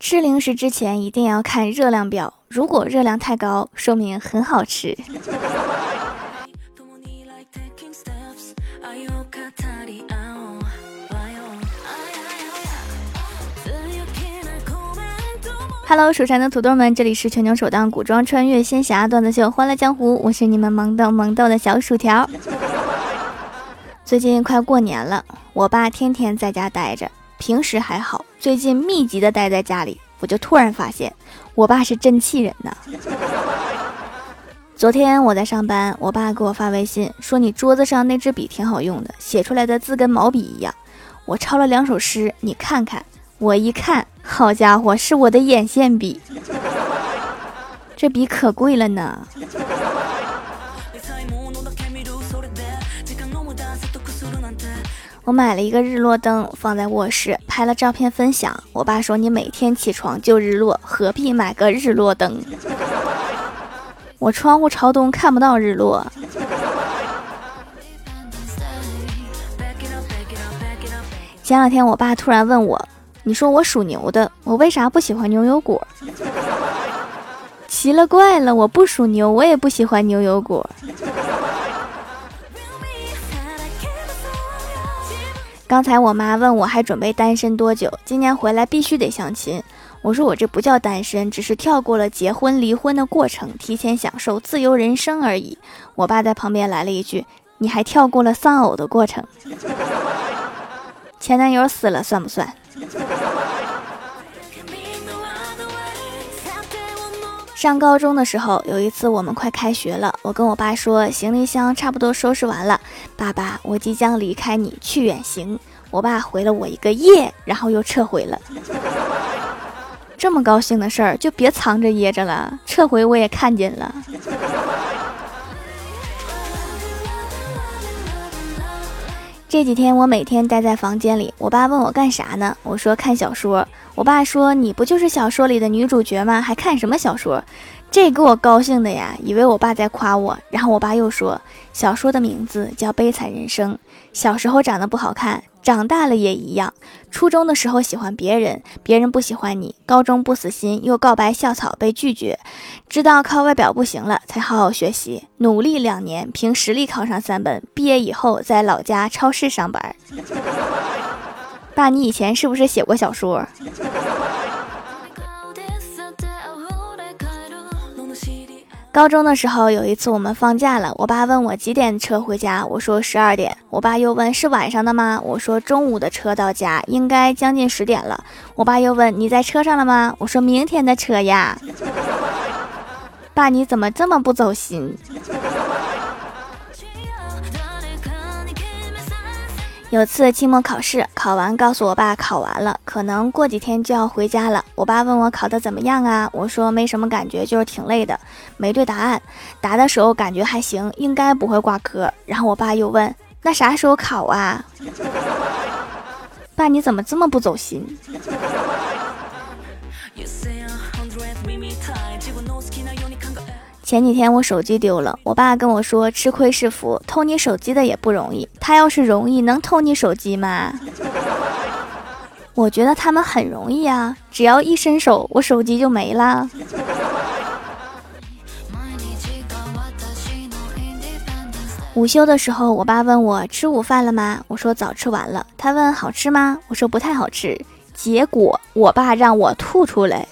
吃零食之前一定要看热量表，如果热量太高，说明很好吃。Hello，蜀山的土豆们，这里是全球首档古装穿越仙侠段子秀《欢乐江湖》，我是你们萌豆萌豆的小薯条。最近快过年了，我爸天天在家待着。平时还好，最近密集的待在家里，我就突然发现，我爸是真气人呐。昨天我在上班，我爸给我发微信说：“你桌子上那支笔挺好用的，写出来的字跟毛笔一样。”我抄了两首诗，你看看。我一看，好家伙，是我的眼线笔，这笔可贵了呢。我买了一个日落灯，放在卧室，拍了照片分享。我爸说：“你每天起床就日落，何必买个日落灯？” 我窗户朝东，看不到日落。前两天，我爸突然问我：“你说我属牛的，我为啥不喜欢牛油果？” 奇了怪了，我不属牛，我也不喜欢牛油果。刚才我妈问我还准备单身多久，今年回来必须得相亲。我说我这不叫单身，只是跳过了结婚离婚的过程，提前享受自由人生而已。我爸在旁边来了一句：“你还跳过了丧偶的过程，前男友死了算不算？”上高中的时候，有一次我们快开学了，我跟我爸说行李箱差不多收拾完了，爸爸，我即将离开你去远行。我爸回了我一个耶，然后又撤回了。这么高兴的事儿就别藏着掖着了，撤回我也看见了。这几天我每天待在房间里，我爸问我干啥呢？我说看小说。我爸说：“你不就是小说里的女主角吗？还看什么小说？”这给我高兴的呀，以为我爸在夸我。然后我爸又说：“小说的名字叫《悲惨人生》，小时候长得不好看。”长大了也一样，初中的时候喜欢别人，别人不喜欢你；高中不死心，又告白校草被拒绝，知道靠外表不行了，才好好学习，努力两年，凭实力考上三本，毕业以后在老家超市上班。爸，你以前是不是写过小说？高中的时候，有一次我们放假了，我爸问我几点车回家，我说十二点。我爸又问是晚上的吗？我说中午的车到家，应该将近十点了。我爸又问你在车上了吗？我说明天的车呀。爸，你怎么这么不走心？有次期末考试考完，告诉我爸考完了，可能过几天就要回家了。我爸问我考的怎么样啊？我说没什么感觉，就是挺累的，没对答案。答的时候感觉还行，应该不会挂科。然后我爸又问，那啥时候考啊？爸，你怎么这么不走心？前几天我手机丢了，我爸跟我说吃亏是福，偷你手机的也不容易。他要是容易，能偷你手机吗？我觉得他们很容易啊，只要一伸手，我手机就没了。午休的时候，我爸问我吃午饭了吗？我说早吃完了。他问好吃吗？我说不太好吃。结果我爸让我吐出来，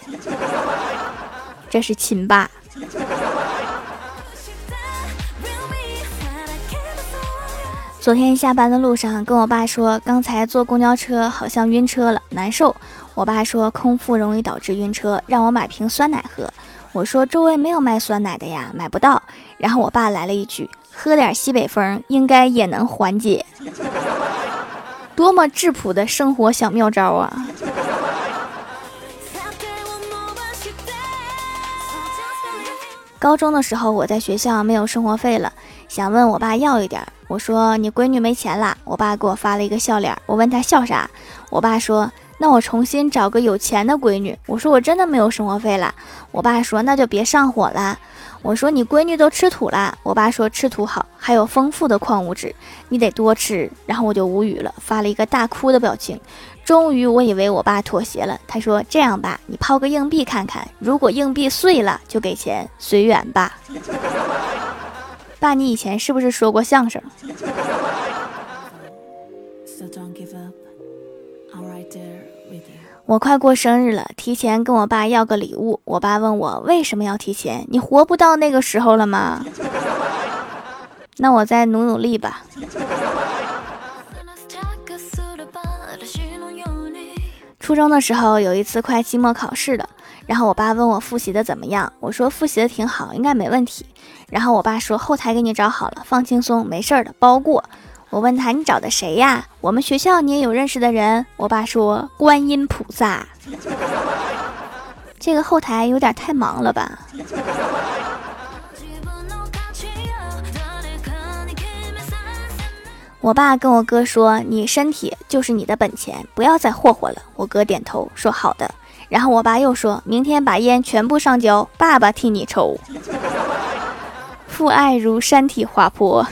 这是亲爸。昨天下班的路上，跟我爸说，刚才坐公交车好像晕车了，难受。我爸说空腹容易导致晕车，让我买瓶酸奶喝。我说周围没有卖酸奶的呀，买不到。然后我爸来了一句：“喝点西北风，应该也能缓解。”多么质朴的生活小妙招啊！高中的时候，我在学校没有生活费了，想问我爸要一点。我说你闺女没钱了，我爸给我发了一个笑脸。我问他笑啥，我爸说那我重新找个有钱的闺女。我说我真的没有生活费了，我爸说那就别上火了。我说你闺女都吃土啦，我爸说吃土好，还有丰富的矿物质，你得多吃。然后我就无语了，发了一个大哭的表情。终于，我以为我爸妥协了。他说：“这样吧，你抛个硬币看看，如果硬币碎了，就给钱，随缘吧。”爸，你以前是不是说过相声？我快过生日了，提前跟我爸要个礼物。我爸问我为什么要提前？你活不到那个时候了吗？那我再努努力吧。初中的时候，有一次快期末考试了，然后我爸问我复习的怎么样，我说复习的挺好，应该没问题。然后我爸说后台给你找好了，放轻松，没事儿的，包过。我问他你找的谁呀？我们学校你也有认识的人？我爸说观音菩萨。这个后台有点太忙了吧？我爸跟我哥说：“你身体就是你的本钱，不要再霍霍了。”我哥点头说：“好的。”然后我爸又说：“明天把烟全部上交，爸爸替你抽。”父爱如山体滑坡。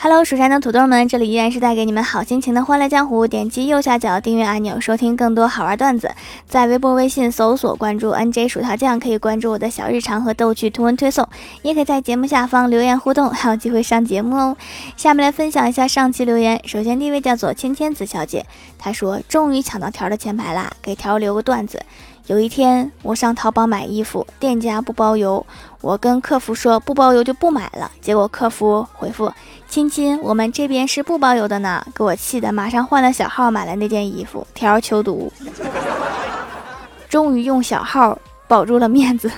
Hello，蜀山的土豆们，这里依然是带给你们好心情的欢乐江湖。点击右下角订阅按钮，收听更多好玩段子。在微博、微信搜索关注 NJ 薯条酱，可以关注我的小日常和逗趣图文推送，也可以在节目下方留言互动，还有机会上节目哦。下面来分享一下上期留言。首先第一位叫做千千子小姐，她说终于抢到条的前排啦，给条留个段子。有一天，我上淘宝买衣服，店家不包邮，我跟客服说不包邮就不买了。结果客服回复：“亲亲，我们这边是不包邮的呢。”给我气的，马上换了小号买了那件衣服。条求读，终于用小号保住了面子。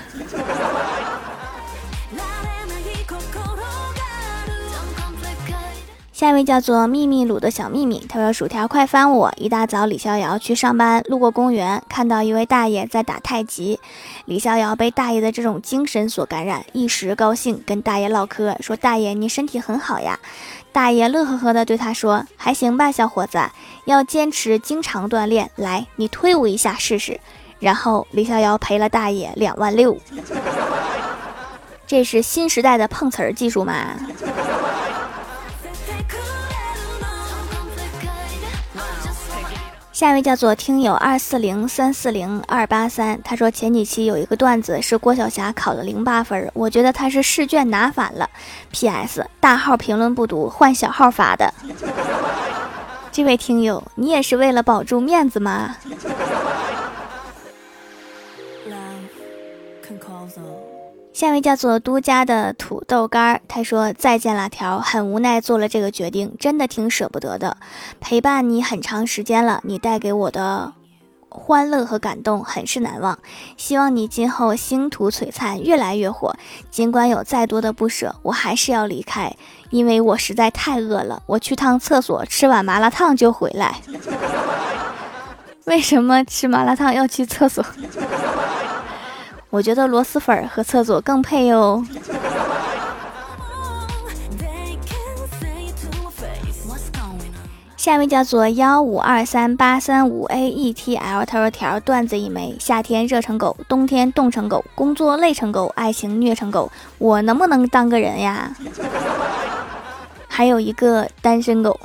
下一位叫做秘密鲁的小秘密，他说：“薯条快翻我！一大早，李逍遥去上班，路过公园，看到一位大爷在打太极。李逍遥被大爷的这种精神所感染，一时高兴，跟大爷唠嗑，说：‘大爷，你身体很好呀。’大爷乐呵呵的对他说：‘还行吧，小伙子，要坚持，经常锻炼。来，你推我一下试试。’然后李逍遥赔了大爷两万六。这是新时代的碰瓷儿技术吗？”下一位叫做听友二四零三四零二八三，他说前几期有一个段子是郭晓霞考了零八分，我觉得他是试卷拿反了。P.S. 大号评论不读，换小号发的。这位听友，你也是为了保住面子吗？下一位叫做都家的土豆干儿，他说再见辣条，很无奈做了这个决定，真的挺舍不得的。陪伴你很长时间了，你带给我的欢乐和感动很是难忘。希望你今后星途璀璨，越来越火。尽管有再多的不舍，我还是要离开，因为我实在太饿了。我去趟厕所，吃碗麻辣烫就回来。为什么吃麻辣烫要去厕所？我觉得螺蛳粉和厕所更配哟。下一位叫做幺五二三八三五 A E T L，他说条段子一枚：夏天热成狗，冬天冻成狗，工作累成狗，爱情虐成狗，我能不能当个人呀？还有一个单身狗。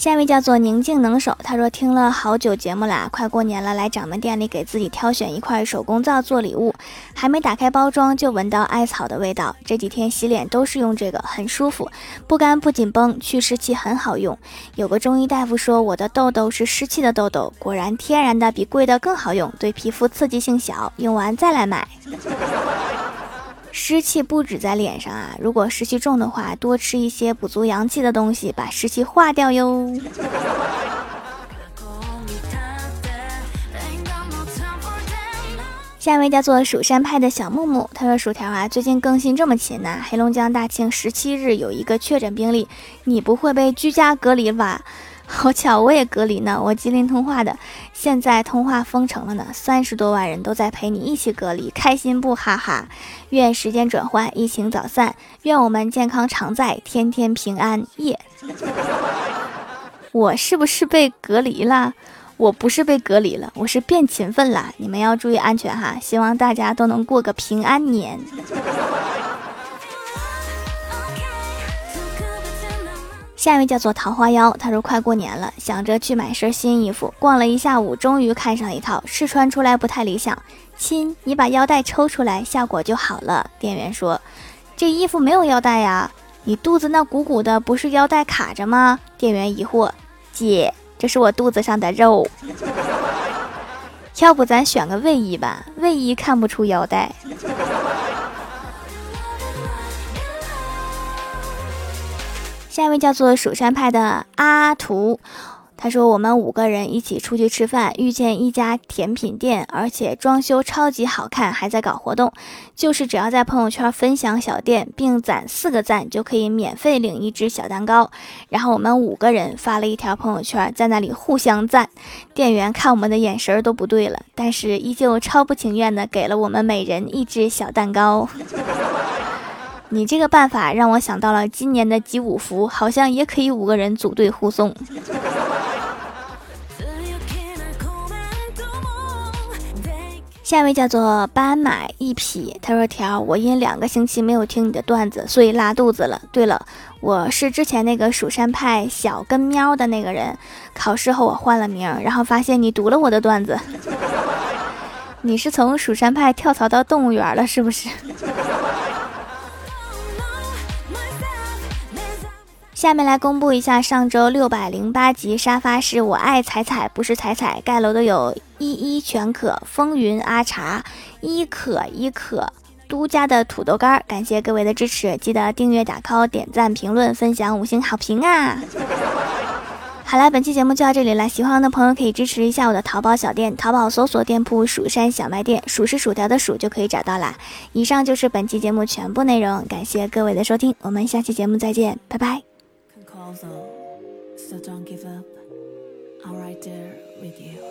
下一位叫做宁静能手，他说听了好久节目啦，快过年了，来掌门店里给自己挑选一块手工皂做礼物，还没打开包装就闻到艾草的味道。这几天洗脸都是用这个，很舒服，不干不紧绷，去湿气很好用。有个中医大夫说我的痘痘是湿气的痘痘，果然天然的比贵的更好用，对皮肤刺激性小，用完再来买。湿气不止在脸上啊！如果湿气重的话，多吃一些补足阳气的东西，把湿气化掉哟。下一位叫做蜀山派的小木木，他说：“薯条啊，最近更新这么勤呐！黑龙江大庆十七日有一个确诊病例，你不会被居家隔离吧？”好巧，我也隔离呢。我吉林通话的，现在通话封城了呢，三十多万人都在陪你一起隔离，开心不？哈哈。愿时间转换，疫情早散，愿我们健康常在，天天平安。夜。我是不是被隔离了？我不是被隔离了，我是变勤奋了。你们要注意安全哈，希望大家都能过个平安年。下一位叫做桃花妖，他说快过年了，想着去买身新衣服，逛了一下午，终于看上一套，试穿出来不太理想。亲，你把腰带抽出来，效果就好了。店员说，这衣服没有腰带呀，你肚子那鼓鼓的，不是腰带卡着吗？店员疑惑，姐，这是我肚子上的肉。要不咱选个卫衣吧，卫衣看不出腰带。下一位叫做蜀山派的阿图，他说我们五个人一起出去吃饭，遇见一家甜品店，而且装修超级好看，还在搞活动，就是只要在朋友圈分享小店并攒四个赞，就可以免费领一只小蛋糕。然后我们五个人发了一条朋友圈，在那里互相赞，店员看我们的眼神都不对了，但是依旧超不情愿的给了我们每人一只小蛋糕。你这个办法让我想到了今年的集五福，好像也可以五个人组队护送。下一位叫做斑马一匹，他说：“条，我因两个星期没有听你的段子，所以拉肚子了。对了，我是之前那个蜀山派小跟喵的那个人，考试后我换了名，然后发现你读了我的段子，你是从蜀山派跳槽到动物园了，是不是？” 下面来公布一下上周六百零八集沙发是我爱彩彩，不是彩彩盖楼的有依依全可、风云阿茶、依可依可、都家的土豆干，感谢各位的支持，记得订阅、打 call、点赞、评论、分享、五星好评啊！好了，本期节目就到这里了，喜欢的朋友可以支持一下我的淘宝小店，淘宝搜索店铺“蜀山小卖店”，数是薯条的数就可以找到啦。以上就是本期节目全部内容，感谢各位的收听，我们下期节目再见，拜拜。So don't give up. I'm right there with you.